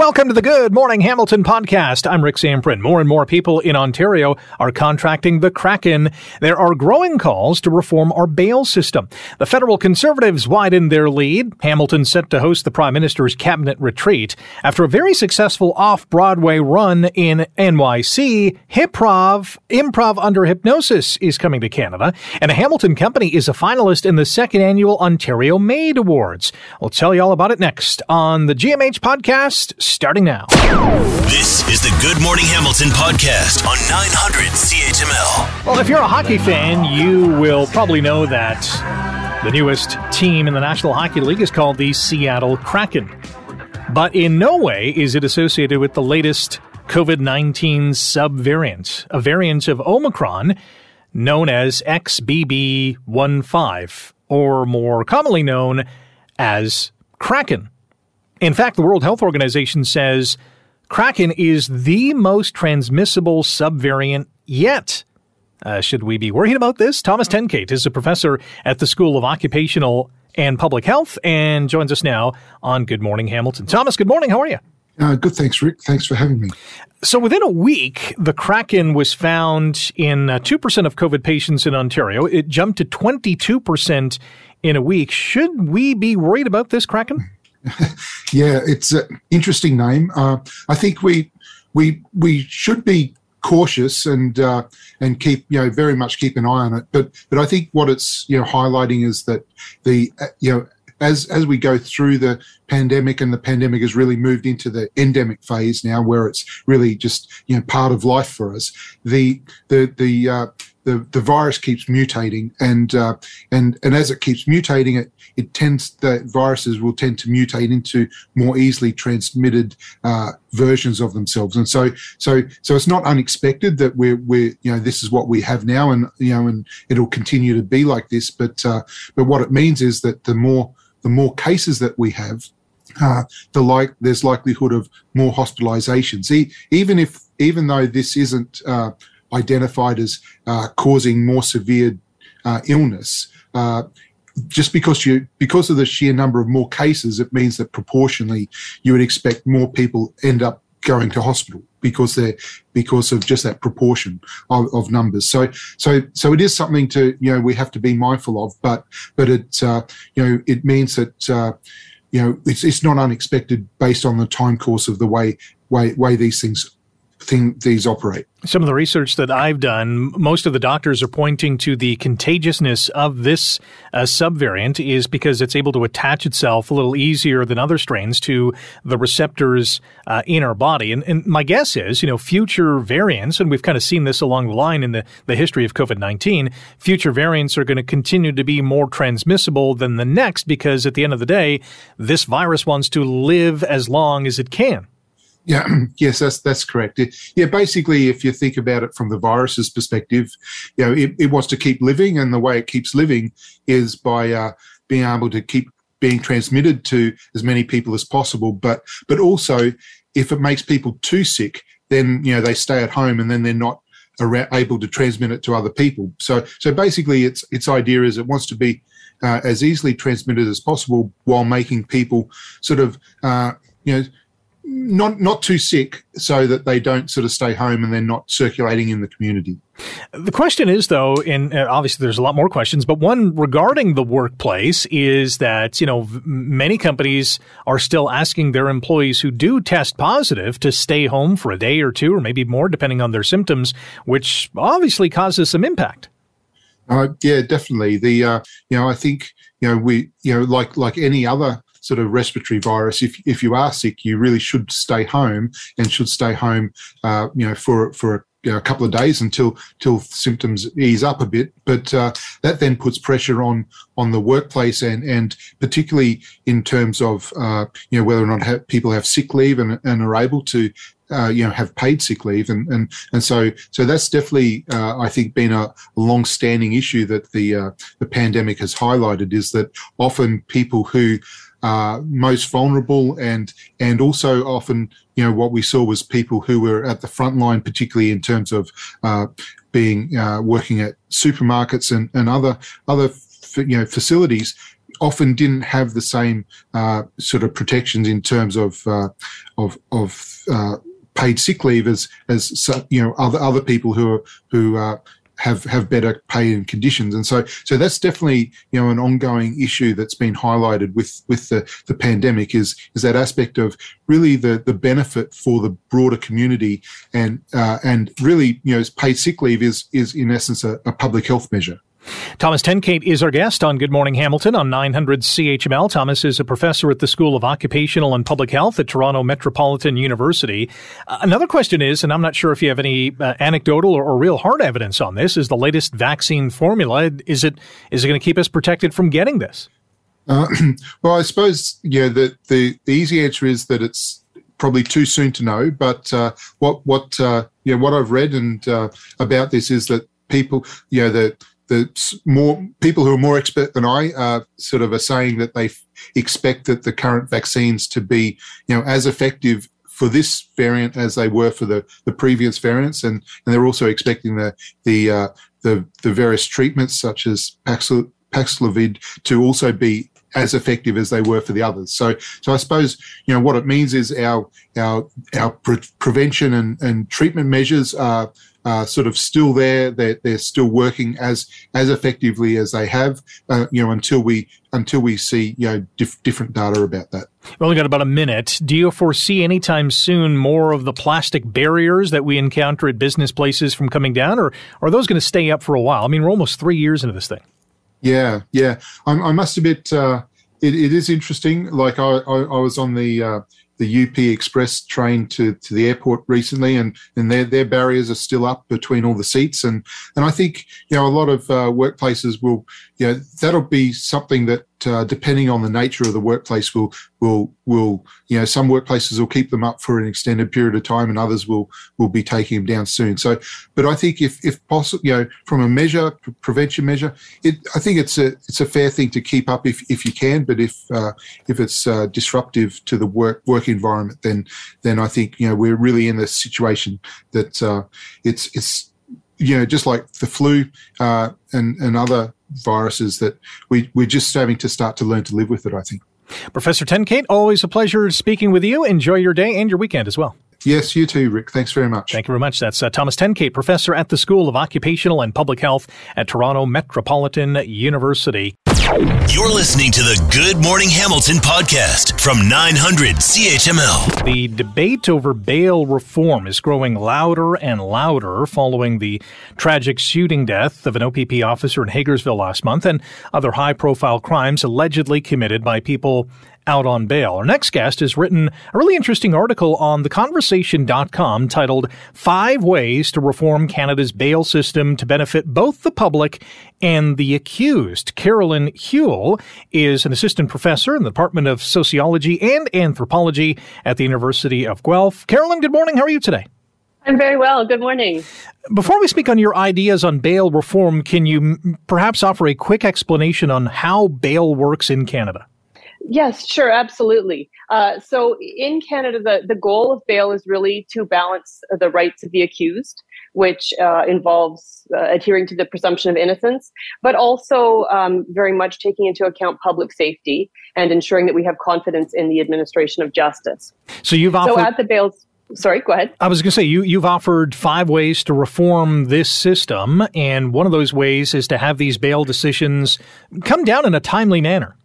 Welcome to the Good Morning Hamilton podcast. I'm Rick Zamperin. More and more people in Ontario are contracting the Kraken. There are growing calls to reform our bail system. The federal Conservatives widen their lead. Hamilton set to host the Prime Minister's cabinet retreat. After a very successful off-Broadway run in NYC, Hyprov, Improv Under Hypnosis is coming to Canada, and a Hamilton company is a finalist in the second annual Ontario Made Awards. I'll tell you all about it next on the GMH podcast starting now. This is the Good Morning Hamilton podcast on 900 CHML. Well, if you're a hockey fan, you will probably know that the newest team in the National Hockey League is called the Seattle Kraken. But in no way is it associated with the latest COVID 19 subvariant, a variant of Omicron known as XBB15, or more commonly known as Kraken. In fact, the World Health Organization says Kraken is the most transmissible subvariant yet. Uh, should we be worried about this? Thomas Tenkate is a professor at the School of Occupational and Public Health and joins us now on Good Morning Hamilton. Thomas, good morning. How are you? Uh, good, thanks, Rick. Thanks for having me. So, within a week, the Kraken was found in uh, 2% of COVID patients in Ontario. It jumped to 22% in a week. Should we be worried about this Kraken? yeah, it's an interesting name. Uh, I think we we we should be cautious and uh, and keep you know very much keep an eye on it. But but I think what it's you know highlighting is that the uh, you know as as we go through the pandemic and the pandemic has really moved into the endemic phase now where it's really just you know part of life for us the the the uh, the, the virus keeps mutating and uh, and and as it keeps mutating it it tends the viruses will tend to mutate into more easily transmitted uh, versions of themselves. And so so so it's not unexpected that we're we're you know this is what we have now and you know and it'll continue to be like this. But uh, but what it means is that the more the more cases that we have uh, the like there's likelihood of more hospitalizations. E- even if even though this isn't uh, identified as uh, causing more severe uh, illness. Uh, just because you because of the sheer number of more cases, it means that proportionally you would expect more people end up going to hospital because they're because of just that proportion of, of, numbers. So so so it is something to you know we have to be mindful of, but but it uh, you know it means that uh, you know it's it's not unexpected based on the time course of the way way way these things thing these operate. Some of the research that I've done, most of the doctors are pointing to the contagiousness of this uh, subvariant is because it's able to attach itself a little easier than other strains to the receptors uh, in our body. And, and, my guess is, you know, future variants, and we've kind of seen this along the line in the, the history of COVID 19, future variants are going to continue to be more transmissible than the next because at the end of the day, this virus wants to live as long as it can. Yeah, yes, that's that's correct. Yeah, basically, if you think about it from the virus's perspective, you know, it, it wants to keep living, and the way it keeps living is by uh, being able to keep being transmitted to as many people as possible. But but also, if it makes people too sick, then you know they stay at home, and then they're not able to transmit it to other people. So so basically, its its idea is it wants to be uh, as easily transmitted as possible while making people sort of uh, you know not not too sick so that they don't sort of stay home and they're not circulating in the community. The question is though and uh, obviously there's a lot more questions but one regarding the workplace is that you know many companies are still asking their employees who do test positive to stay home for a day or two or maybe more depending on their symptoms which obviously causes some impact. Uh, yeah, definitely. The uh, you know I think you know we you know like like any other sort of respiratory virus, if if you are sick, you really should stay home and should stay home, uh, you know, for for you know, a couple of days until till symptoms ease up a bit. But uh, that then puts pressure on on the workplace and and particularly in terms of uh, you know whether or not have, people have sick leave and, and are able to. Uh, you know, have paid sick leave, and and and so so that's definitely, uh, I think, been a long-standing issue that the uh, the pandemic has highlighted. Is that often people who uh, most vulnerable and and also often you know what we saw was people who were at the front line particularly in terms of uh, being uh, working at supermarkets and, and other other you know facilities often didn't have the same uh, sort of protections in terms of uh, of of uh, paid sick leave as as you know other other people who are who are have have better pay and conditions. And so so that's definitely you know an ongoing issue that's been highlighted with with the, the pandemic is is that aspect of really the the benefit for the broader community and uh, and really you know paid sick leave is is in essence a, a public health measure. Thomas Tenkate is our guest on Good Morning Hamilton on 900 CHML. Thomas is a professor at the School of Occupational and Public Health at Toronto Metropolitan University. Uh, another question is, and I'm not sure if you have any uh, anecdotal or, or, real hard evidence on this, is the latest vaccine formula. Is it is it going to keep us protected from getting this? Uh, well, I suppose yeah. The, the the easy answer is that it's probably too soon to know. But uh, what what uh, yeah what I've read and about this is that people you know the the more people who are more expert than I sort of are saying that they f- expect that the current vaccines to be, you know, as effective for this variant as they were for the, the previous variants, and, and they're also expecting the the uh, the, the various treatments such as Paxil- Paxlovid to also be as effective as they were for the others. So, so I suppose you know what it means is our our our pre- prevention and, and treatment measures are uh, sort of still there. They're, they're still working as as effectively as they have, uh, you know, until we until we see you know dif- different data about that. We've only got about a minute. Do you foresee anytime soon more of the plastic barriers that we encounter at business places from coming down, or, are those going to stay up for a while? I mean, we're almost three years into this thing. Yeah, yeah. I, I must admit, uh, it, it is interesting. Like I, I, I was on the uh, the UP Express train to, to the airport recently, and, and their, their barriers are still up between all the seats. And, and I think, you know, a lot of uh, workplaces will, you know, that'll be something that uh, depending on the nature of the workplace, will will will you know some workplaces will keep them up for an extended period of time, and others will will be taking them down soon. So, but I think if if possible, you know, from a measure prevention measure, it I think it's a it's a fair thing to keep up if if you can. But if uh, if it's uh, disruptive to the work work environment, then then I think you know we're really in a situation that uh, it's it's you know just like the flu uh, and and other viruses that we, we're just having to start to learn to live with it, I think. Professor Tenkate, always a pleasure speaking with you. Enjoy your day and your weekend as well. Yes, you too, Rick. Thanks very much. Thank you very much. That's uh, Thomas Tenkate, professor at the School of Occupational and Public Health at Toronto Metropolitan University. You're listening to the Good Morning Hamilton podcast from 900 CHML. The debate over bail reform is growing louder and louder following the tragic shooting death of an OPP officer in Hagersville last month and other high profile crimes allegedly committed by people out on bail. Our next guest has written a really interesting article on theconversation.com titled Five Ways to Reform Canada's Bail System to Benefit Both the Public and the Accused. Carolyn Yule is an assistant professor in the Department of Sociology and Anthropology at the University of Guelph. Carolyn, good morning. How are you today? I'm very well. Good morning. Before we speak on your ideas on bail reform, can you perhaps offer a quick explanation on how bail works in Canada? Yes, sure, absolutely. Uh, so in Canada, the, the goal of bail is really to balance the rights of the accused, which uh, involves uh, adhering to the presumption of innocence, but also um, very much taking into account public safety and ensuring that we have confidence in the administration of justice. So you've offered- so at the bails. Sorry, go ahead. I was going to say you you've offered five ways to reform this system, and one of those ways is to have these bail decisions come down in a timely manner.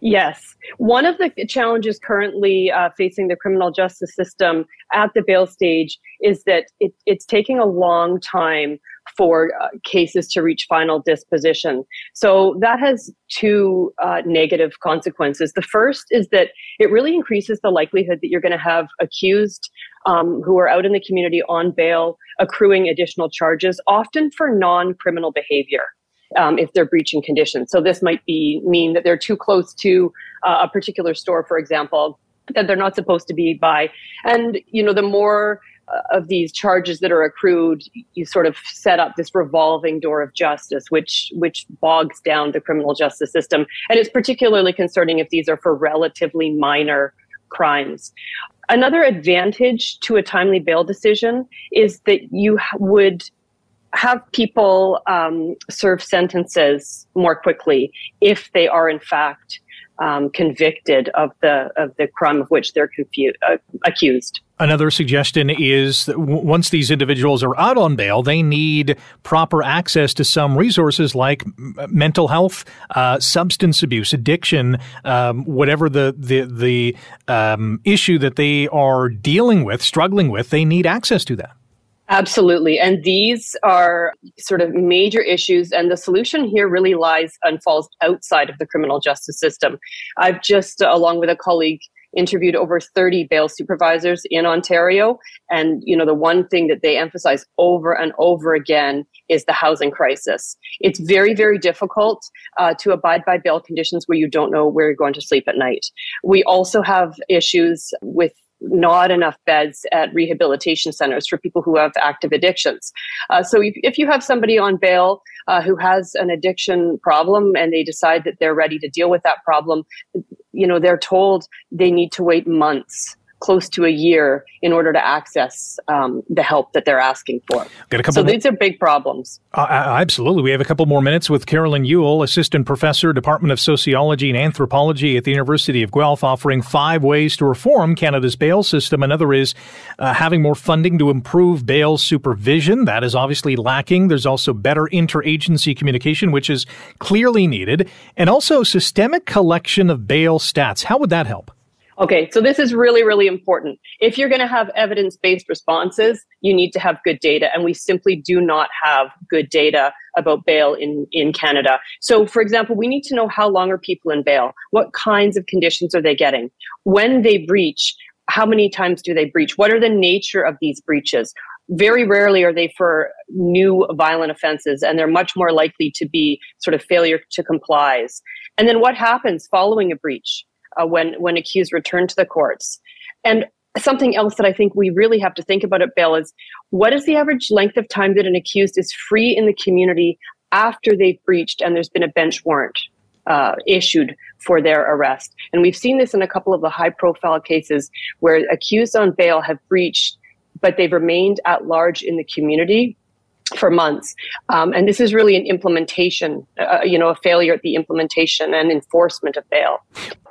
Yes. One of the challenges currently uh, facing the criminal justice system at the bail stage is that it, it's taking a long time for uh, cases to reach final disposition. So that has two uh, negative consequences. The first is that it really increases the likelihood that you're going to have accused um, who are out in the community on bail accruing additional charges, often for non criminal behavior um, if they're breaching conditions. So this might be mean that they're too close to uh, a particular store, for example, that they're not supposed to be by. And you know, the more uh, of these charges that are accrued, you sort of set up this revolving door of justice, which which bogs down the criminal justice system. And it's particularly concerning if these are for relatively minor crimes. Another advantage to a timely bail decision is that you would have people um, serve sentences more quickly if they are in fact um, convicted of the of the crime of which they're confu- uh, accused. Another suggestion is that w- once these individuals are out on bail, they need proper access to some resources like m- mental health, uh, substance abuse, addiction, um, whatever the the the um, issue that they are dealing with, struggling with. They need access to that. Absolutely. And these are sort of major issues. And the solution here really lies and falls outside of the criminal justice system. I've just, along with a colleague, interviewed over 30 bail supervisors in Ontario. And, you know, the one thing that they emphasize over and over again is the housing crisis. It's very, very difficult uh, to abide by bail conditions where you don't know where you're going to sleep at night. We also have issues with not enough beds at rehabilitation centers for people who have active addictions. Uh, so if, if, you have somebody on bail uh, who has an addiction problem and they decide that they're ready to deal with that problem, you know, they're told they need to wait months close to a year in order to access um, the help that they're asking for. Got a couple so these are big problems. Uh, absolutely. We have a couple more minutes with Carolyn Yule, Assistant Professor, Department of Sociology and Anthropology at the University of Guelph, offering five ways to reform Canada's bail system. Another is uh, having more funding to improve bail supervision. That is obviously lacking. There's also better interagency communication, which is clearly needed, and also systemic collection of bail stats. How would that help? Okay, so this is really, really important. If you're going to have evidence based responses, you need to have good data, and we simply do not have good data about bail in, in Canada. So, for example, we need to know how long are people in bail? What kinds of conditions are they getting? When they breach, how many times do they breach? What are the nature of these breaches? Very rarely are they for new violent offenses, and they're much more likely to be sort of failure to complies. And then what happens following a breach? Uh, when when accused return to the courts. And something else that I think we really have to think about at bail is what is the average length of time that an accused is free in the community after they've breached and there's been a bench warrant uh, issued for their arrest. And we've seen this in a couple of the high profile cases where accused on bail have breached, but they've remained at large in the community for months. Um, and this is really an implementation, uh, you know, a failure at the implementation and enforcement of bail.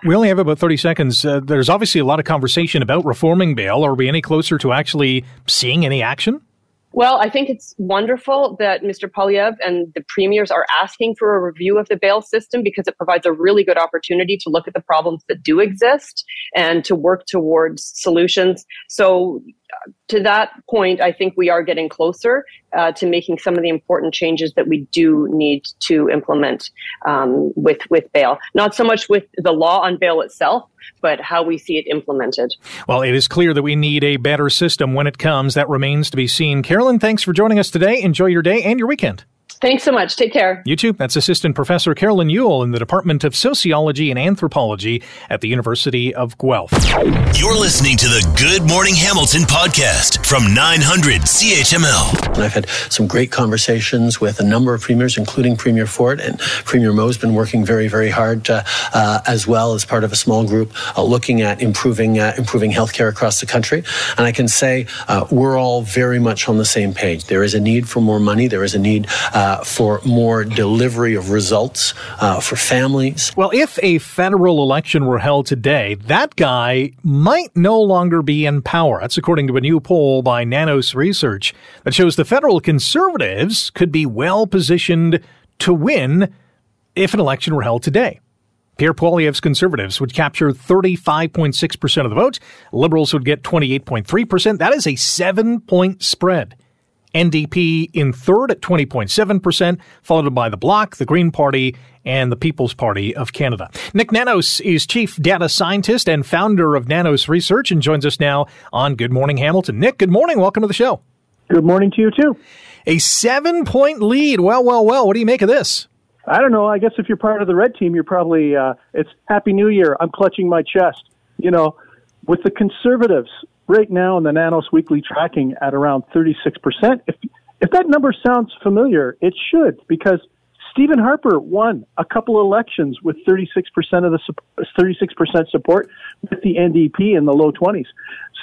We only have about 30 seconds. Uh, there's obviously a lot of conversation about reforming bail. Are we any closer to actually seeing any action? Well, I think it's wonderful that Mr. Poilievre and the premiers are asking for a review of the bail system because it provides a really good opportunity to look at the problems that do exist and to work towards solutions. So to that point, I think we are getting closer uh, to making some of the important changes that we do need to implement um, with with bail. Not so much with the law on bail itself, but how we see it implemented. Well, it is clear that we need a better system when it comes. That remains to be seen. Carolyn, thanks for joining us today. Enjoy your day and your weekend. Thanks so much. Take care. You too. That's Assistant Professor Carolyn Yule in the Department of Sociology and Anthropology at the University of Guelph. You're listening to the Good Morning Hamilton podcast from 900 CHML. I've had some great conversations with a number of premiers, including Premier Ford, and Premier Moe's been working very, very hard uh, uh, as well as part of a small group uh, looking at improving uh, improving healthcare across the country. And I can say uh, we're all very much on the same page. There is a need for more money. There is a need uh, uh, for more delivery of results uh, for families. Well, if a federal election were held today, that guy might no longer be in power. That's according to a new poll by Nanos Research that shows the federal conservatives could be well positioned to win if an election were held today. Pierre Poilievre's Conservatives would capture 35.6% of the vote. Liberals would get 28.3%. That is a seven point spread. NDP in third at 20.7%, followed by the Bloc, the Green Party, and the People's Party of Canada. Nick Nanos is Chief Data Scientist and founder of Nanos Research and joins us now on Good Morning Hamilton. Nick, good morning. Welcome to the show. Good morning to you, too. A seven point lead. Well, well, well. What do you make of this? I don't know. I guess if you're part of the red team, you're probably, uh, it's Happy New Year. I'm clutching my chest. You know, with the conservatives, right now in the Nanos weekly tracking at around 36%. If, if that number sounds familiar, it should because Stephen Harper won a couple of elections with 36% of the 36% support with the NDP in the low 20s.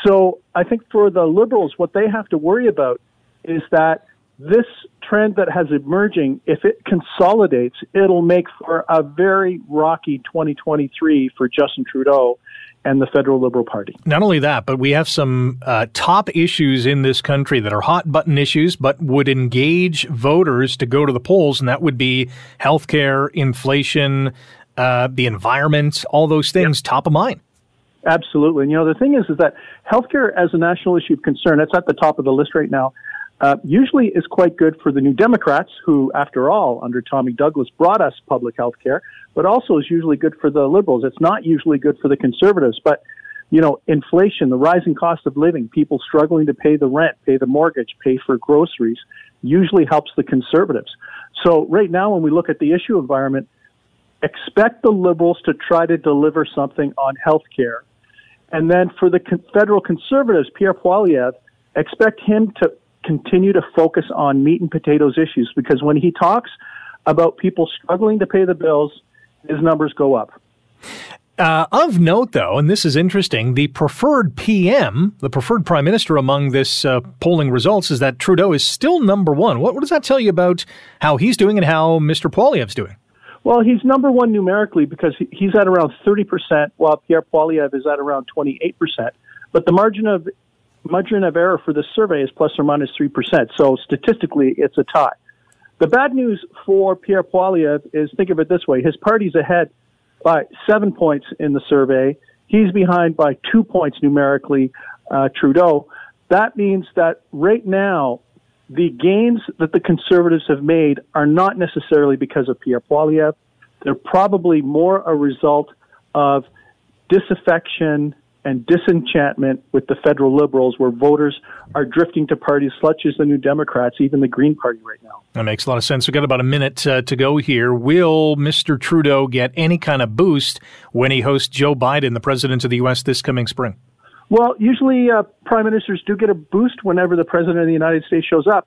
So I think for the liberals, what they have to worry about is that this trend that has emerging, if it consolidates, it'll make for a very rocky 2023 for Justin Trudeau and the federal Liberal Party. Not only that, but we have some uh, top issues in this country that are hot button issues, but would engage voters to go to the polls, and that would be healthcare, inflation, uh, the environment, all those things yep. top of mind. Absolutely. And you know, the thing is, is that healthcare as a national issue of concern, it's at the top of the list right now, uh, usually is quite good for the New Democrats, who, after all, under Tommy Douglas, brought us public health care, but also is usually good for the Liberals. It's not usually good for the Conservatives. But, you know, inflation, the rising cost of living, people struggling to pay the rent, pay the mortgage, pay for groceries, usually helps the Conservatives. So, right now, when we look at the issue environment, expect the Liberals to try to deliver something on health care and then for the federal conservatives, Pierre Poilievre, expect him to continue to focus on meat and potatoes issues because when he talks about people struggling to pay the bills, his numbers go up. Uh, of note, though, and this is interesting, the preferred PM, the preferred prime minister among this uh, polling results, is that Trudeau is still number one. What, what, does that tell you about how he's doing and how Mr. Poilievre's doing? Well, he's number one numerically because he's at around 30%, while Pierre Poilievre is at around 28%. But the margin of margin of error for this survey is plus or minus 3%. So statistically, it's a tie. The bad news for Pierre Poilievre is think of it this way his party's ahead by seven points in the survey. He's behind by two points numerically, uh, Trudeau. That means that right now, the gains that the conservatives have made are not necessarily because of Pierre Poilievre. They're probably more a result of disaffection and disenchantment with the federal liberals, where voters are drifting to parties such as the New Democrats, even the Green Party right now. That makes a lot of sense. We've got about a minute uh, to go here. Will Mr. Trudeau get any kind of boost when he hosts Joe Biden, the president of the U.S., this coming spring? Well, usually uh, prime ministers do get a boost whenever the president of the United States shows up.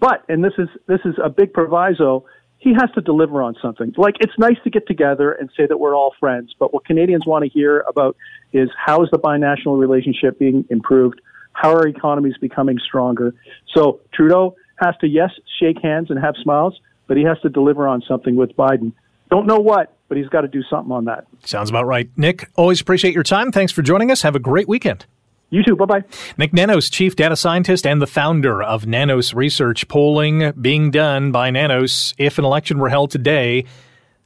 But, and this is this is a big proviso, he has to deliver on something. Like it's nice to get together and say that we're all friends, but what Canadians want to hear about is how is the binational relationship being improved? How are economies becoming stronger? So Trudeau has to yes shake hands and have smiles, but he has to deliver on something with Biden. Don't know what, but he's got to do something on that. Sounds about right. Nick, always appreciate your time. Thanks for joining us. Have a great weekend. You too. Bye bye. Nick Nanos, chief data scientist and the founder of Nanos Research. Polling being done by Nanos. If an election were held today,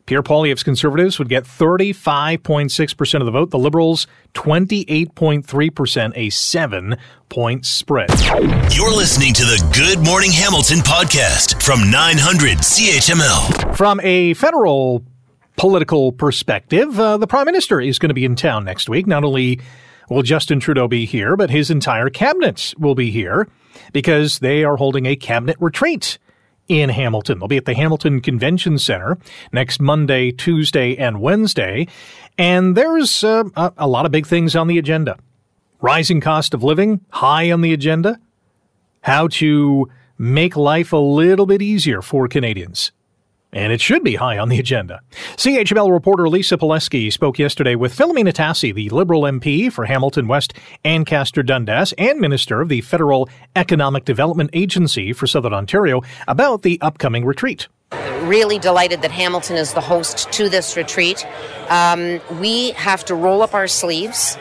Pierre Poilievre's Conservatives would get 35.6% of the vote. The Liberals, 28.3%, a seven point spread. You're listening to the Good Morning Hamilton podcast from 900 CHML. From a federal political perspective, uh, the Prime Minister is going to be in town next week. Not only will Justin Trudeau be here, but his entire cabinet will be here because they are holding a cabinet retreat in Hamilton. They'll be at the Hamilton Convention Center next Monday, Tuesday, and Wednesday. And there's uh, a, a lot of big things on the agenda. Rising cost of living, high on the agenda. How to make life a little bit easier for Canadians and it should be high on the agenda. CHML reporter Lisa Pileski spoke yesterday with Philomena Tassi, the Liberal MP for Hamilton West Ancaster Dundas and Minister of the Federal Economic Development Agency for Southern Ontario, about the upcoming retreat. Really delighted that Hamilton is the host to this retreat. Um, we have to roll up our sleeves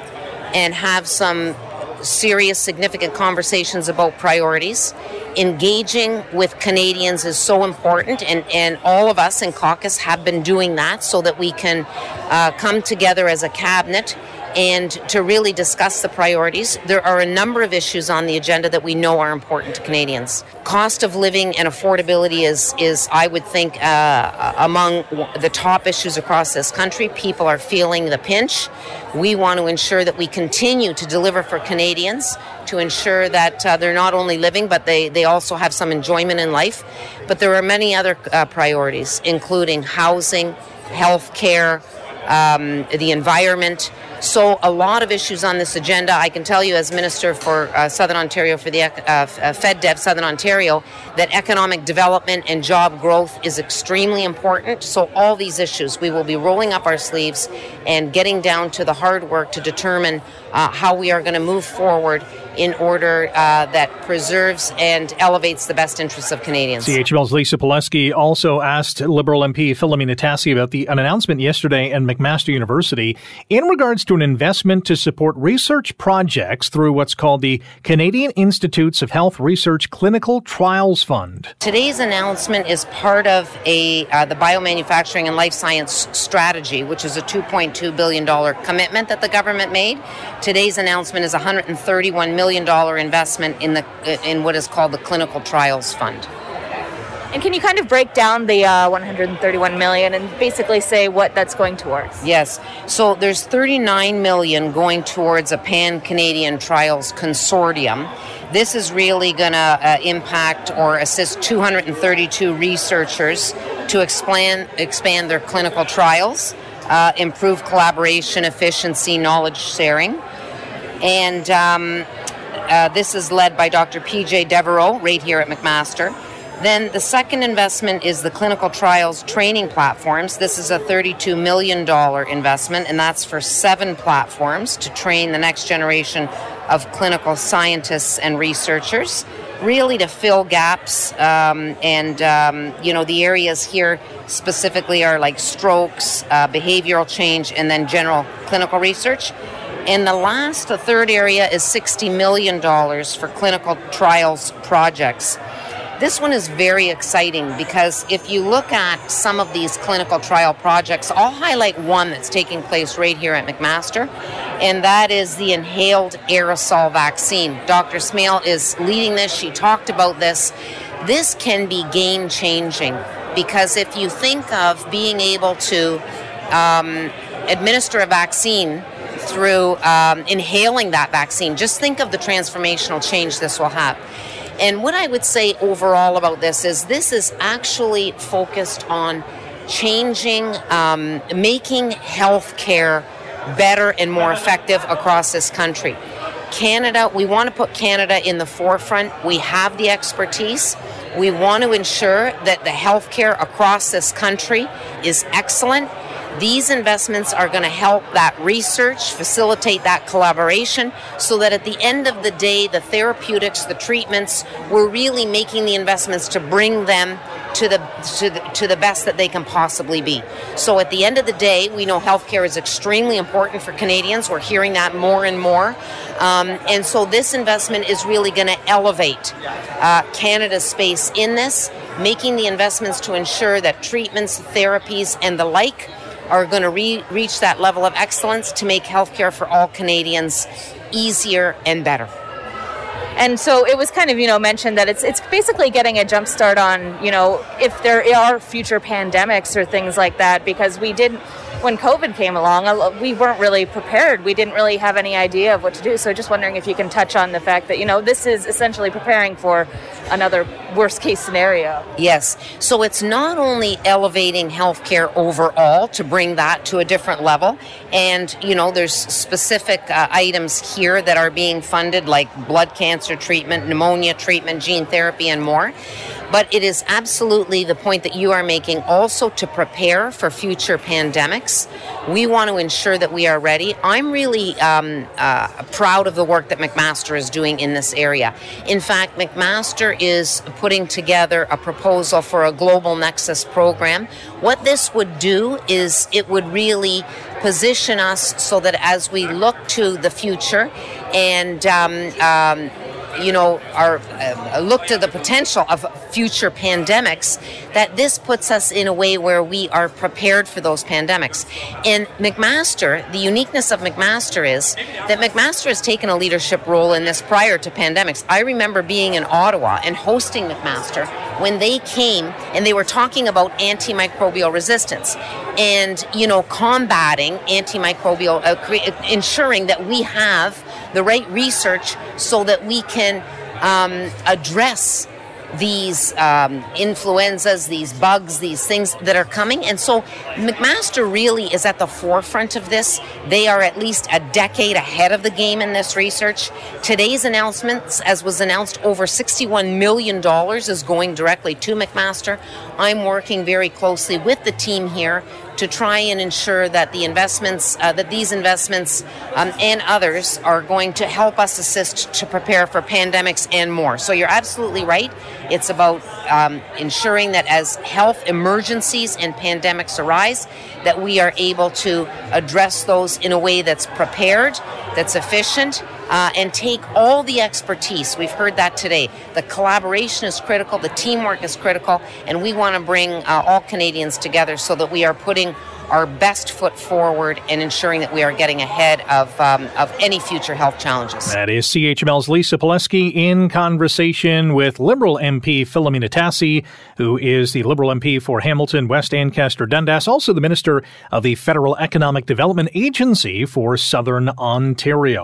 and have some serious, significant conversations about priorities. Engaging with Canadians is so important, and, and all of us in caucus have been doing that so that we can uh, come together as a cabinet and to really discuss the priorities. There are a number of issues on the agenda that we know are important to Canadians. Cost of living and affordability is, is I would think, uh, among the top issues across this country. People are feeling the pinch. We want to ensure that we continue to deliver for Canadians to ensure that uh, they're not only living, but they, they also have some enjoyment in life. But there are many other uh, priorities, including housing, health care, um, the environment. So, a lot of issues on this agenda. I can tell you, as Minister for uh, Southern Ontario, for the uh, uh FedDev Southern Ontario, that economic development and job growth is extremely important. So, all these issues, we will be rolling up our sleeves and getting down to the hard work to determine uh, how we are going to move forward in order uh, that preserves and elevates the best interests of Canadians. CHML's Lisa Pileski also asked Liberal MP Philomena Tassi about the, an announcement yesterday at McMaster University in regards to an investment to support research projects through what's called the Canadian Institutes of Health Research Clinical Trials Fund. Today's announcement is part of a uh, the biomanufacturing and life science strategy, which is a 2.2 billion dollar commitment that the government made. Today's announcement is a 131 million dollar investment in the in what is called the Clinical Trials Fund. And can you kind of break down the uh, 131 million and basically say what that's going towards? Yes. So there's 39 million going towards a pan-Canadian trials consortium. This is really going to uh, impact or assist 232 researchers to expand expand their clinical trials, uh, improve collaboration, efficiency, knowledge sharing, and um, uh, this is led by Dr. PJ Devereaux right here at McMaster. Then the second investment is the clinical trials training platforms. This is a $32 million investment, and that's for seven platforms to train the next generation of clinical scientists and researchers, really to fill gaps. Um, and, um, you know, the areas here specifically are like strokes, uh, behavioral change, and then general clinical research. And the last, the third area is $60 million for clinical trials projects. This one is very exciting because if you look at some of these clinical trial projects, I'll highlight one that's taking place right here at McMaster, and that is the inhaled aerosol vaccine. Dr. Smaill is leading this. She talked about this. This can be game changing because if you think of being able to um, administer a vaccine through um, inhaling that vaccine, just think of the transformational change this will have. And what I would say overall about this is this is actually focused on changing, um, making healthcare better and more effective across this country. Canada, we want to put Canada in the forefront. We have the expertise. We want to ensure that the healthcare across this country is excellent these investments are going to help that research, facilitate that collaboration, so that at the end of the day, the therapeutics, the treatments, we're really making the investments to bring them to the, to the to the best that they can possibly be. So at the end of the day, we know healthcare is extremely important for Canadians. We're hearing that more and more, um, and so this investment is really going to elevate uh, Canada's space in this, making the investments to ensure that treatments, therapies, and the like are going to re- reach that level of excellence to make healthcare for all Canadians easier and better. And so it was kind of, you know, mentioned that it's it's basically getting a jump start on, you know, if there are future pandemics or things like that, because we did when COVID came along, we weren't really prepared. We didn't really have any idea of what to do. So just wondering if you can touch on the fact that, you know, this is essentially preparing for another worst case scenario. Yes. So it's not only elevating healthcare overall to bring that to a different level. And, you know, there's specific uh, items here that are being funded like blood cancer treatment, pneumonia treatment, gene therapy, and more. But it is absolutely the point that you are making also to prepare for future pandemics. We want to ensure that we are ready. I'm really um, uh, proud of the work that McMaster is doing in this area. In fact, McMaster is putting together a proposal for a global nexus program. What this would do is it would really position us so that as we look to the future and um, um, you know, uh, look to the potential of future pandemics, that this puts us in a way where we are prepared for those pandemics. And McMaster, the uniqueness of McMaster is that McMaster has taken a leadership role in this prior to pandemics. I remember being in Ottawa and hosting McMaster when they came and they were talking about antimicrobial resistance and, you know, combating antimicrobial, uh, cre- ensuring that we have the right research so that we can um, address these um, influenzas, these bugs, these things that are coming. And so McMaster really is at the forefront of this. They are at least a decade ahead of the game in this research. Today's announcements, as was announced, over $61 million is going directly to McMaster. I'm working very closely with the team here to try and ensure that the investments, uh, that these investments um, and others are going to help us assist to prepare for pandemics and more. So you're absolutely right. It's about um, ensuring that as health emergencies and pandemics arise, that we are able to address those in a way that's prepared, that's efficient, uh, and take all the expertise. We've heard that today. The collaboration is critical, the teamwork is critical, and we want to bring uh, all Canadians together so that we are putting our best foot forward and ensuring that we are getting ahead of, um, of any future health challenges. That is CHML's Lisa Pileski in conversation with Liberal MP Philomena Tassi, who is the Liberal MP for Hamilton, West Ancaster, Dundas, also the Minister of the Federal Economic Development Agency for Southern Ontario.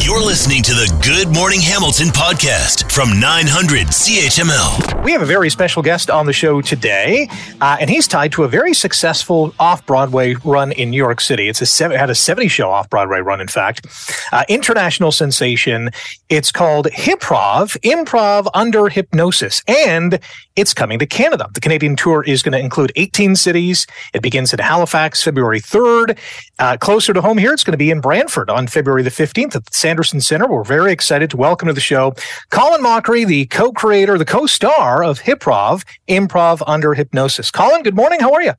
You're listening to the Good Morning Hamilton podcast from 900 CHML. We have a very special guest on the show today, uh, and he's tied to a very successful off Broadway run in New York City. It's a seven, had a 70 show off Broadway run, in fact. Uh, international sensation. It's called Hyprov, Improv Under Hypnosis, and it's coming to Canada. The Canadian tour is going to include 18 cities. It begins in Halifax February 3rd. Uh, closer to home here, it's going to be in Brantford on February the 15th at the Sanderson Center. We're very excited to welcome to the show Colin Mochrie, the co-creator, the co-star of Hyprov, Improv Under Hypnosis. Colin, good morning. How are you?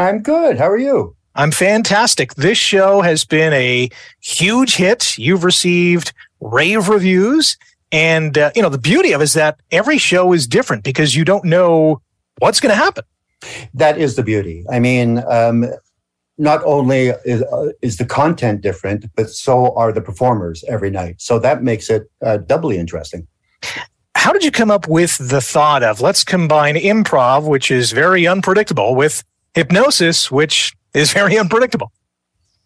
I'm good. How are you? I'm fantastic. This show has been a huge hit. You've received rave reviews. And, uh, you know, the beauty of it is that every show is different because you don't know what's going to happen. That is the beauty. I mean, um, not only is, uh, is, the content different, but so are the performers every night. So that makes it uh, doubly interesting. How did you come up with the thought of let's combine improv, which is very unpredictable, with hypnosis, which is very unpredictable.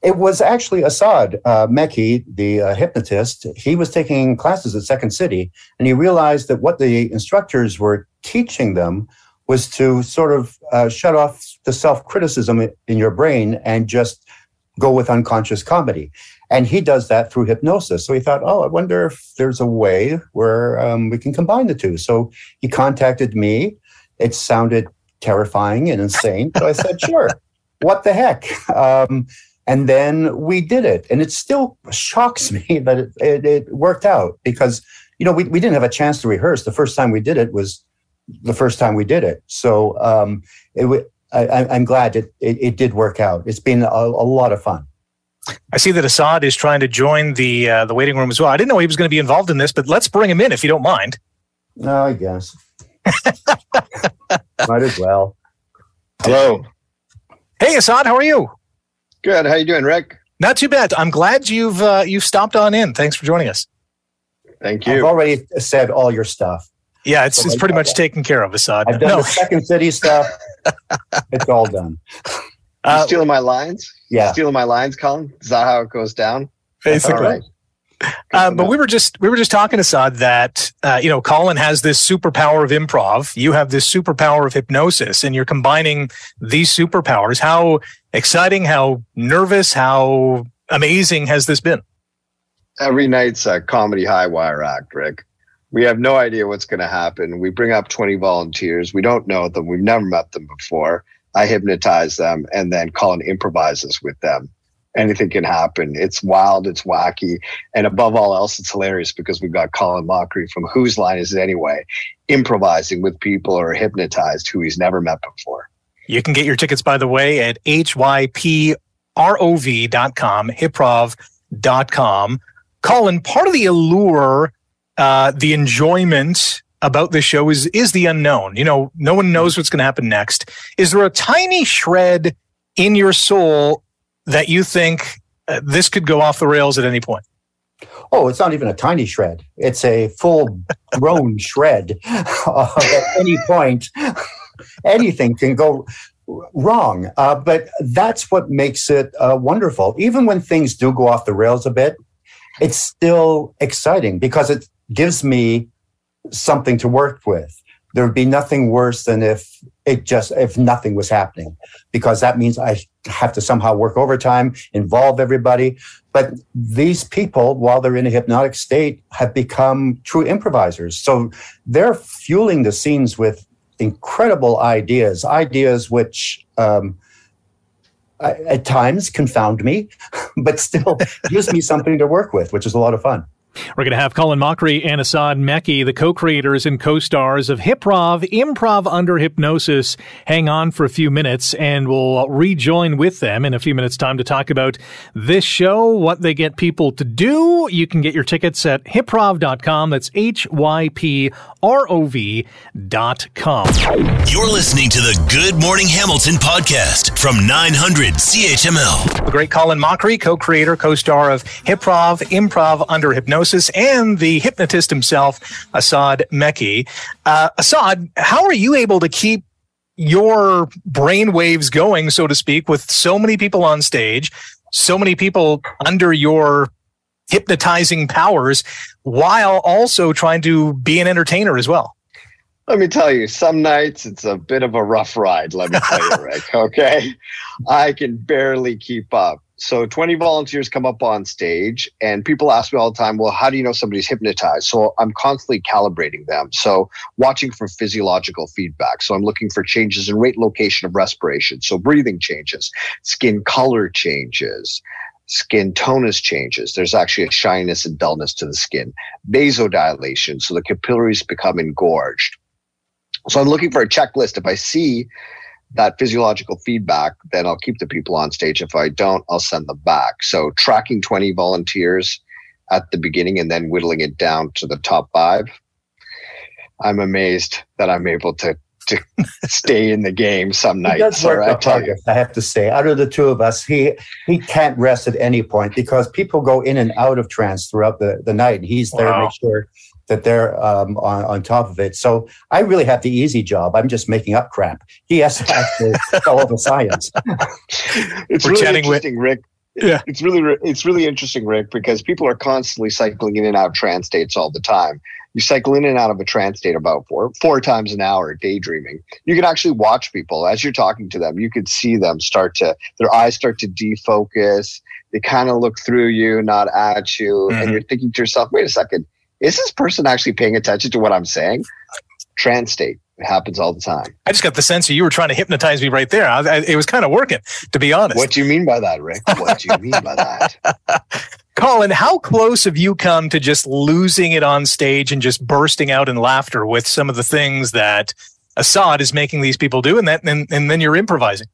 It was actually Asad uh, Mecci, the uh, hypnotist. He was taking classes at Second City, and he realized that what the instructors were teaching them was to sort of uh, shut off the self criticism in your brain and just go with unconscious comedy. And he does that through hypnosis. So he thought, oh, I wonder if there's a way where um, we can combine the two. So he contacted me. It sounded terrifying and insane. So I said, sure, what the heck? Um, and then we did it. And it still shocks me that it, it, it, worked out because, you know, we, we didn't have a chance to rehearse. The first time we did it was the first time we did it. So um, it, I, am glad it, it, it, did work out. It's been a, a, lot of fun. I see that Asad is trying to join the uh, the waiting room as well. I didn't know he was going to be involved in this, but let's bring him in if you don't mind. No, I guess. Might as well. Hello. Hey, Asad, how are you? Good. How you doing, Rick? Not too bad. I'm glad you've uh, you've stopped on in. Thanks for joining us. Thank you. I've already said all your stuff. Yeah, it's, so it's pretty much that. taken care of, Asad. I've done no. the second city stuff. it's all done. Uh, stealing my lines? Yeah. Stealing my lines, Colin? Is that how it goes down? Basically. Um, but we were just we were just talking to Saad that uh, you know Colin has this superpower of improv. You have this superpower of hypnosis, and you're combining these superpowers. How exciting! How nervous! How amazing has this been? Every night's a comedy high wire act, Rick. We have no idea what's going to happen. We bring up 20 volunteers. We don't know them. We've never met them before. I hypnotize them, and then Colin improvises with them anything can happen. It's wild, it's wacky, and above all else, it's hilarious because we've got Colin Mochrie from Whose Line Is It Anyway, improvising with people or hypnotized who he's never met before. You can get your tickets, by the way, at hyprov.com, hyprov.com. Colin, part of the allure, uh, the enjoyment about this show is is the unknown. You know, no one knows what's going to happen next. Is there a tiny shred in your soul that you think uh, this could go off the rails at any point? Oh, it's not even a tiny shred. It's a full grown shred. Uh, at any point, anything can go wrong. Uh, but that's what makes it uh, wonderful. Even when things do go off the rails a bit, it's still exciting because it gives me something to work with. there would be nothing worse than if it just if nothing was happening because that means i have to somehow work overtime involve everybody. But these people while they're in a hypnotic state have become true improvisers. So they're fueling the scenes with incredible ideas ideas which um, at times confound me but still gives me something to work with which is a lot of fun we're going to have Colin Mochrie and Asad Mecci, the co-creators and co-stars of Hyprov, Improv Under Hypnosis. Hang on for a few minutes and we'll rejoin with them in a few minutes time to talk about this show, what they get people to do. You can get your tickets at hyprov.com. That's H-Y-P-R-O-V dot com. You're listening to the Good Morning Hamilton podcast from 900 CHML. The great Colin Mochrie, co-creator, co-star of Hyprov, Improv Under Hypnosis and the hypnotist himself, Asad Mecci. Uh, Asad, how are you able to keep your brain waves going, so to speak, with so many people on stage, so many people under your hypnotizing powers, while also trying to be an entertainer as well? Let me tell you, some nights it's a bit of a rough ride, let me tell you, Rick. Okay. I can barely keep up. So 20 volunteers come up on stage, and people ask me all the time, well, how do you know somebody's hypnotized? So I'm constantly calibrating them. So watching for physiological feedback. So I'm looking for changes in rate location of respiration. So breathing changes, skin color changes, skin tonus changes. There's actually a shyness and dullness to the skin, vasodilation. So the capillaries become engorged. So I'm looking for a checklist. If I see that physiological feedback, then I'll keep the people on stage. If I don't, I'll send them back. So tracking 20 volunteers at the beginning and then whittling it down to the top five. I'm amazed that I'm able to to stay in the game some nights. He does work I, tell you. I have to say, out of the two of us, he he can't rest at any point because people go in and out of trance throughout the, the night, and he's there wow. to make sure that they're um, on, on top of it. So I really have the easy job. I'm just making up crap. He has to actually follow the science. it's We're really interesting, with- Rick. Yeah, it's really it's really interesting, Rick, because people are constantly cycling in and out of trance states all the time. You cycle in and out of a trance state about four four times an hour, daydreaming. You can actually watch people as you're talking to them. You could see them start to their eyes start to defocus. They kind of look through you, not at you, mm-hmm. and you're thinking to yourself, "Wait a second, is this person actually paying attention to what I'm saying? Trance state. It happens all the time. I just got the sense that you were trying to hypnotize me right there. I, I, it was kind of working, to be honest. What do you mean by that, Rick? What do you mean by that? Colin, how close have you come to just losing it on stage and just bursting out in laughter with some of the things that Asad is making these people do, and that, and, and then you're improvising?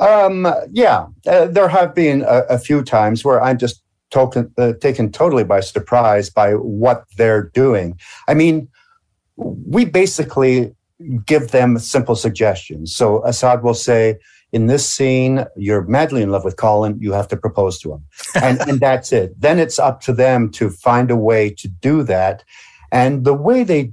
Um, yeah, uh, there have been a, a, few times where I'm just token, uh, taken totally by surprise by what they're doing. I mean, we basically give them simple suggestions. So Asad will say, in this scene, you're madly in love with Colin, you have to propose to him. And, and that's it. Then it's up to them to find a way to do that. And the way they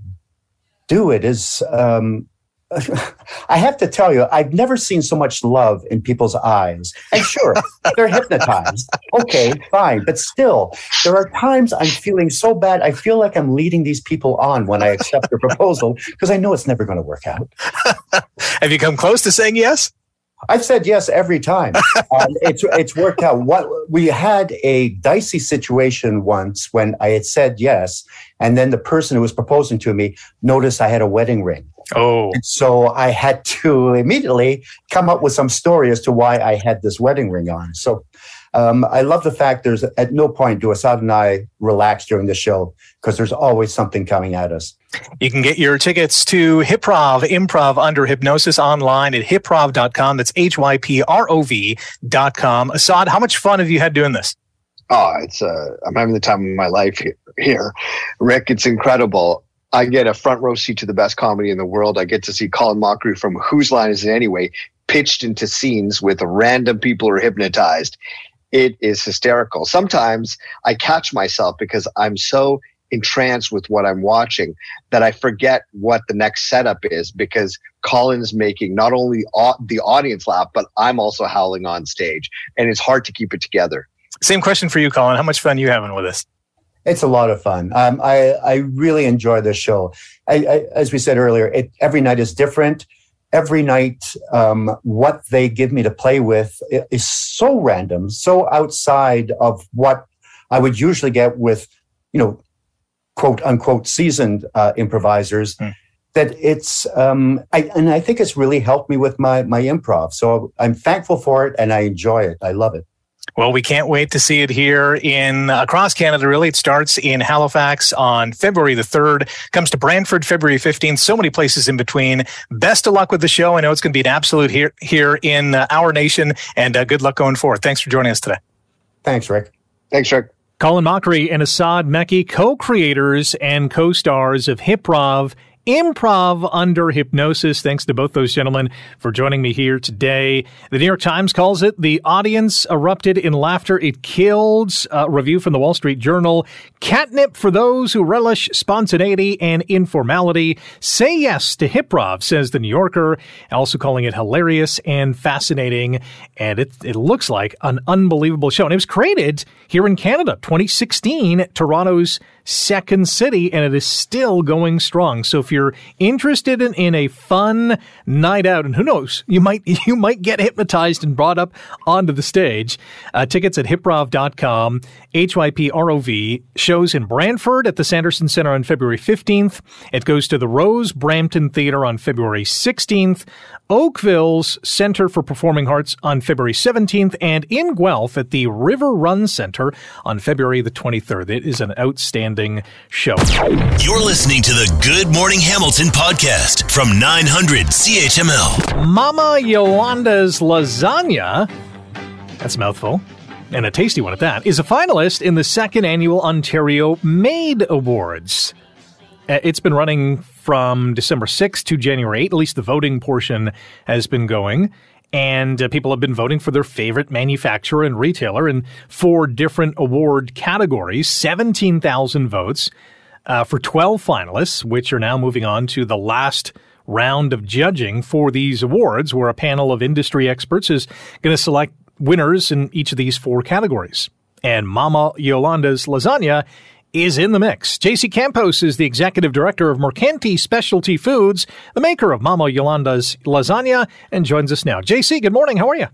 do it is um, I have to tell you, I've never seen so much love in people's eyes. And sure, they're hypnotized. Okay, fine. But still, there are times I'm feeling so bad. I feel like I'm leading these people on when I accept their proposal because I know it's never going to work out. Have you come close to saying yes? I've said yes every time. Um, it's it's worked out. What we had a dicey situation once when I had said yes, and then the person who was proposing to me noticed I had a wedding ring. Oh. And so I had to immediately come up with some story as to why I had this wedding ring on. So um, I love the fact there's at no point do Asad and I relax during the show because there's always something coming at us. You can get your tickets to Hyprov Improv Under Hypnosis online at hyprov.com. That's H Y P R O V.com. Asad, how much fun have you had doing this? Oh, it's uh, I'm having the time of my life here. Rick, it's incredible. I get a front row seat to the best comedy in the world. I get to see Colin Mochrie from Whose Line Is It Anyway pitched into scenes with random people who are hypnotized. It is hysterical. Sometimes I catch myself because I'm so entranced with what I'm watching that I forget what the next setup is because Colin's making not only the audience laugh, but I'm also howling on stage. And it's hard to keep it together. Same question for you, Colin. How much fun are you having with us? It's a lot of fun. Um, I I really enjoy this show. I, I, as we said earlier, it, every night is different. Every night, um, what they give me to play with is so random, so outside of what I would usually get with, you know, quote unquote seasoned uh, improvisers. Mm. That it's, um, I, and I think it's really helped me with my my improv. So I'm thankful for it, and I enjoy it. I love it. Well, we can't wait to see it here in across Canada. Really, it starts in Halifax on February the third. Comes to Brantford February fifteenth. So many places in between. Best of luck with the show. I know it's going to be an absolute here here in uh, our nation, and uh, good luck going forward. Thanks for joining us today. Thanks, Rick. Thanks, Rick. Colin Mochrie and Asad Mecci, co-creators and co-stars of Hyprov improv under hypnosis. Thanks to both those gentlemen for joining me here today. The New York Times calls it the audience erupted in laughter. It killed. Uh, a review from the Wall Street Journal. Catnip for those who relish spontaneity and informality. Say yes to Hyprov, says the New Yorker, also calling it hilarious and fascinating. And it, it looks like an unbelievable show. And it was created here in Canada, 2016, Toronto's second city, and it is still going strong. So if you're interested in, in a fun night out, and who knows, you might you might get hypnotized and brought up onto the stage. Uh, tickets at hyprov.com, H-Y-P-R-O-V, shows in Brantford at the Sanderson Center on February 15th. It goes to the Rose Brampton Theatre on February 16th, Oakville's Center for Performing Arts on February 17th, and in Guelph at the River Run Center on February the 23rd. It is an outstanding show. You're listening to the Good Morning Hamilton podcast from 900 CHML. Mama Yolanda's Lasagna, that's a mouthful, and a tasty one at that, is a finalist in the second annual Ontario Made Awards. Uh, it's been running from December 6th to January 8th. At least the voting portion has been going. And uh, people have been voting for their favorite manufacturer and retailer in four different award categories, 17,000 votes uh, for 12 finalists, which are now moving on to the last round of judging for these awards, where a panel of industry experts is going to select winners in each of these four categories. And Mama Yolanda's Lasagna is in the mix. JC Campos is the executive director of Mercanti Specialty Foods, the maker of Mama Yolanda's lasagna, and joins us now. JC, good morning. How are you?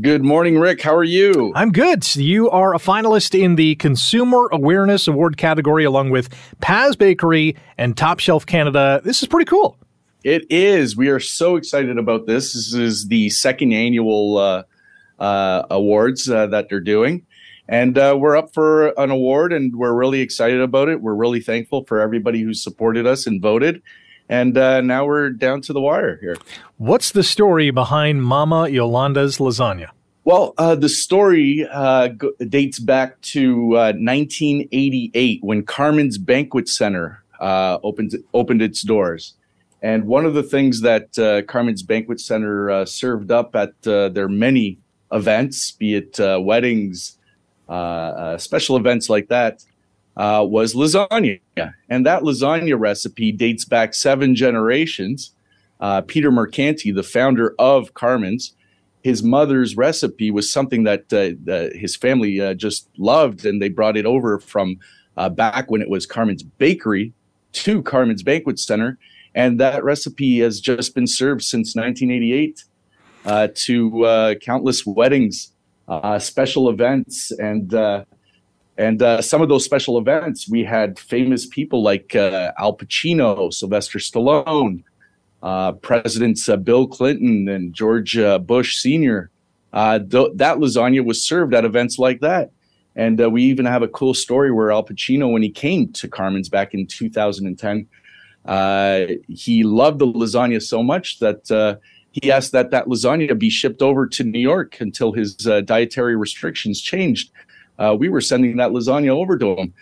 Good morning, Rick. How are you? I'm good. You are a finalist in the Consumer Awareness Award category, along with Paz Bakery and Top Shelf Canada. This is pretty cool. It is. We are so excited about this. This is the second annual uh, uh, awards uh, that they're doing and uh, we're up for an award and we're really excited about it. We're really thankful for everybody who supported us and voted. And uh, now we're down to the wire here. What's the story behind mama yolanda's lasagna? Well uh, the story uh, go- dates back to 1988 uh, when carmen's banquet center uh, opened opened its doors. And one of the things that carmen's banquet center served up at their many events be it weddings uh, uh, special events like that uh, was lasagna. And that lasagna recipe dates back seven generations. Peter Mercanti, the founder of Carmen's, his mother's recipe was something that uh, his family uh, just loved, and they brought it over from uh, back when it was Carmen's Bakery to Carmen's Banquet Center, and that recipe has just been served since 1988 uh, to countless weddings uh, special events and uh, and uh, some of those special events we had famous people like uh, Al Pacino, Sylvester Stallone, uh, Presidents uh, Bill Clinton and George Bush Sr. Th- that lasagna was served at events like that. And we even have a cool story where Al Pacino, when he came to Carmen's back in 2010, he loved the lasagna so much that he asked that that lasagna be shipped over to New York until his uh, dietary restrictions changed. Uh, we were sending that lasagna over to him,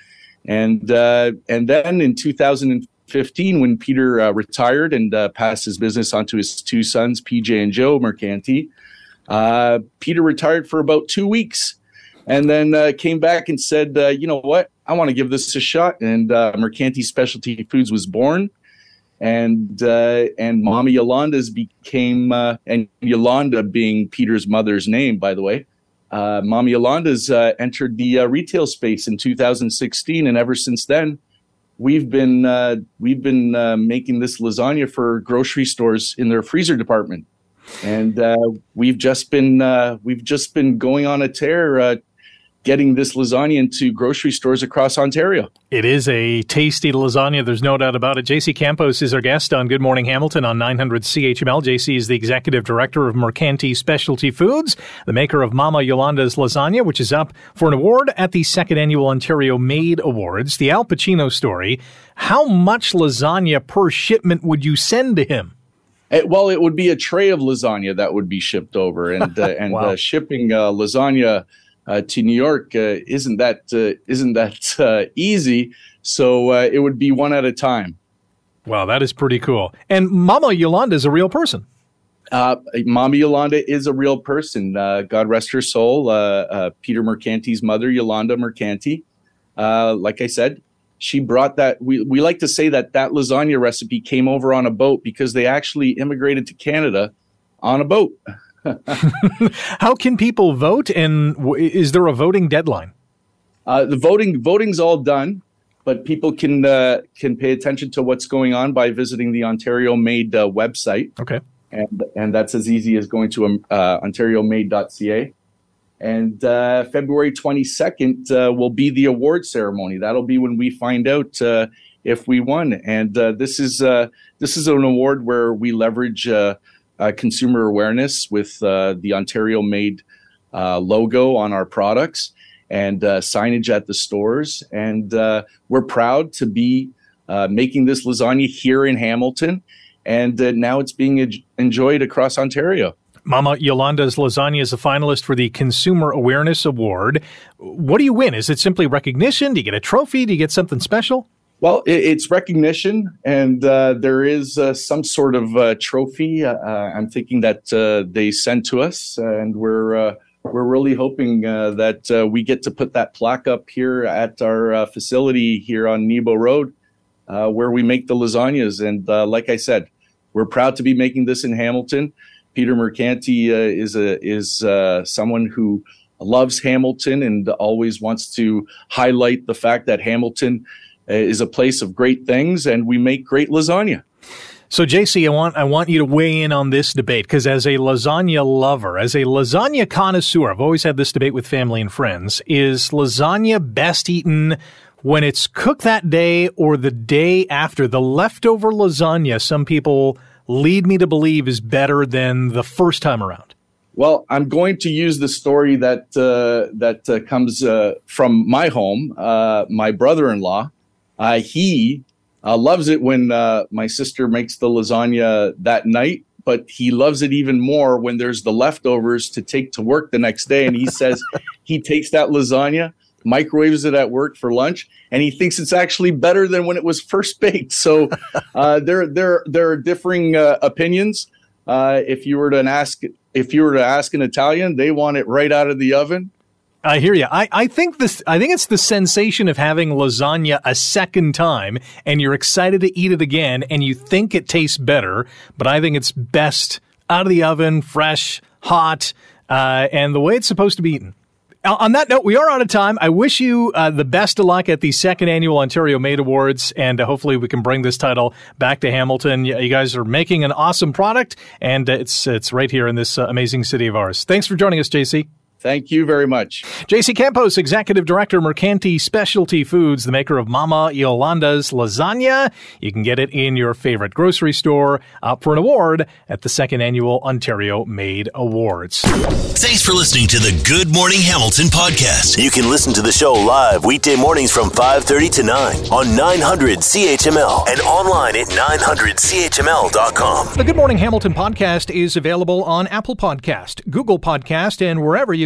and uh, and then in 2015, when Peter uh, retired and uh, passed his business on to his two sons, PJ and Joe Mercanti, uh, Peter retired for about two weeks, and then came back and said, "You know what? I want to give this a shot." And Mercanti Specialty Foods was born and uh, and Mama Yolanda's became uh, and Yolanda being Peter's mother's name, by the way, uh, Mama Yolanda's uh, entered the uh, retail space in 2016, and ever since then, we've been uh, we've been uh, making this lasagna for grocery stores in their freezer department, and uh, we've just been we've just been going on a tear getting this lasagna into grocery stores across Ontario. It is a tasty lasagna. There's no doubt about it. JC Campos is our guest on Good Morning Hamilton on 900 CHML. JC is the executive director of Mercanti Specialty Foods, the maker of Mama Yolanda's lasagna, which is up for an award at the second annual Ontario Made Awards. The Al Pacino story. How much lasagna per shipment would you send to him? It, eh, well, it would be a tray of lasagna that would be shipped over, and uh, and wow. uh, shipping uh, lasagna uh, to New York uh, isn't that uh, isn't that uh, easy. So uh, it would be one at a time. Wow, that is pretty cool. And Mama Yolanda is a real person. Uh, Mama Yolanda is a real person. God rest her soul. Peter Mercanti's mother, Yolanda Mercanti. like I said, she brought that. We, we like to say that that lasagna recipe came over on a boat because they actually immigrated to Canada on a boat. How can people vote, and is there a voting deadline? Uh, the voting voting's all done, but people can uh, can pay attention to what's going on by visiting the Ontario Made uh, website. Okay, and and that's as easy as going to um, uh, OntarioMade.ca. And uh, February 22nd uh, will be the award ceremony. That'll be when we find out uh, if we won. And uh, this is uh, this is an award where we leverage uh, consumer awareness with uh, the Ontario made uh, logo on our products and uh, signage at the stores. And uh, we're proud to be uh, making this lasagna here in Hamilton. And now it's being enjoyed across Ontario. Mama Yolanda's lasagna is a finalist for the Consumer Awareness Award. What do you win? Is it simply recognition? Do you get a trophy? Do you get something special? Well, it, it's recognition, and uh, there is uh, some sort of uh, trophy. Uh, uh, I'm thinking that uh, they sent to us, and we're we're really hoping that we get to put that plaque up here at our facility here on Nebo Road, where we make the lasagnas. And like I said, we're proud to be making this in Hamilton. Peter Mercanti is a is someone who loves Hamilton and always wants to highlight the fact that Hamilton is a place of great things, and we make great lasagna. So, JC, I want I want you to weigh in on this debate because, as a lasagna lover, as a lasagna connoisseur, I've always had this debate with family and friends: is lasagna best eaten when it's cooked that day or the day after? The leftover lasagna, some people lead me to believe, is better than the first time around. Well, I'm going to use the story that uh, that uh, comes uh, from my home. Uh, my brother-in-law uh, he uh, loves it when uh, my sister makes the lasagna that night, but he loves it even more when there's the leftovers to take to work the next day. And he says he takes that lasagna, microwaves it at work for lunch, and he thinks it's actually better than when it was first baked. So uh, there, there, there are differing uh, opinions. Uh, if you were to ask, if you were to ask an Italian, they want it right out of the oven. I hear you. I, I think this. I think it's the sensation of having lasagna a second time, and you're excited to eat it again, and you think it tastes better. But I think it's best out of the oven, fresh, hot, uh, and the way it's supposed to be eaten. On that note, we are out of time. I wish you uh, the best of luck at the second annual Ontario Made Awards, and uh, hopefully we can bring this title back to Hamilton. You guys are making an awesome product, and it's it's right here in this uh, amazing city of ours. Thanks for joining us, JC. Thank you very much. JC Campos, Executive Director, Mercanti Specialty Foods, the maker of Mama Yolanda's Lasagna. You can get it in your favorite grocery store, up for an award at the second annual Ontario Made Awards. Thanks for listening to the Good Morning Hamilton podcast. You can listen to the show live weekday mornings from 5.30 to 9 on 900 CHML and online at 900CHML.com. The Good Morning Hamilton podcast is available on Apple Podcast, Google Podcast, and wherever you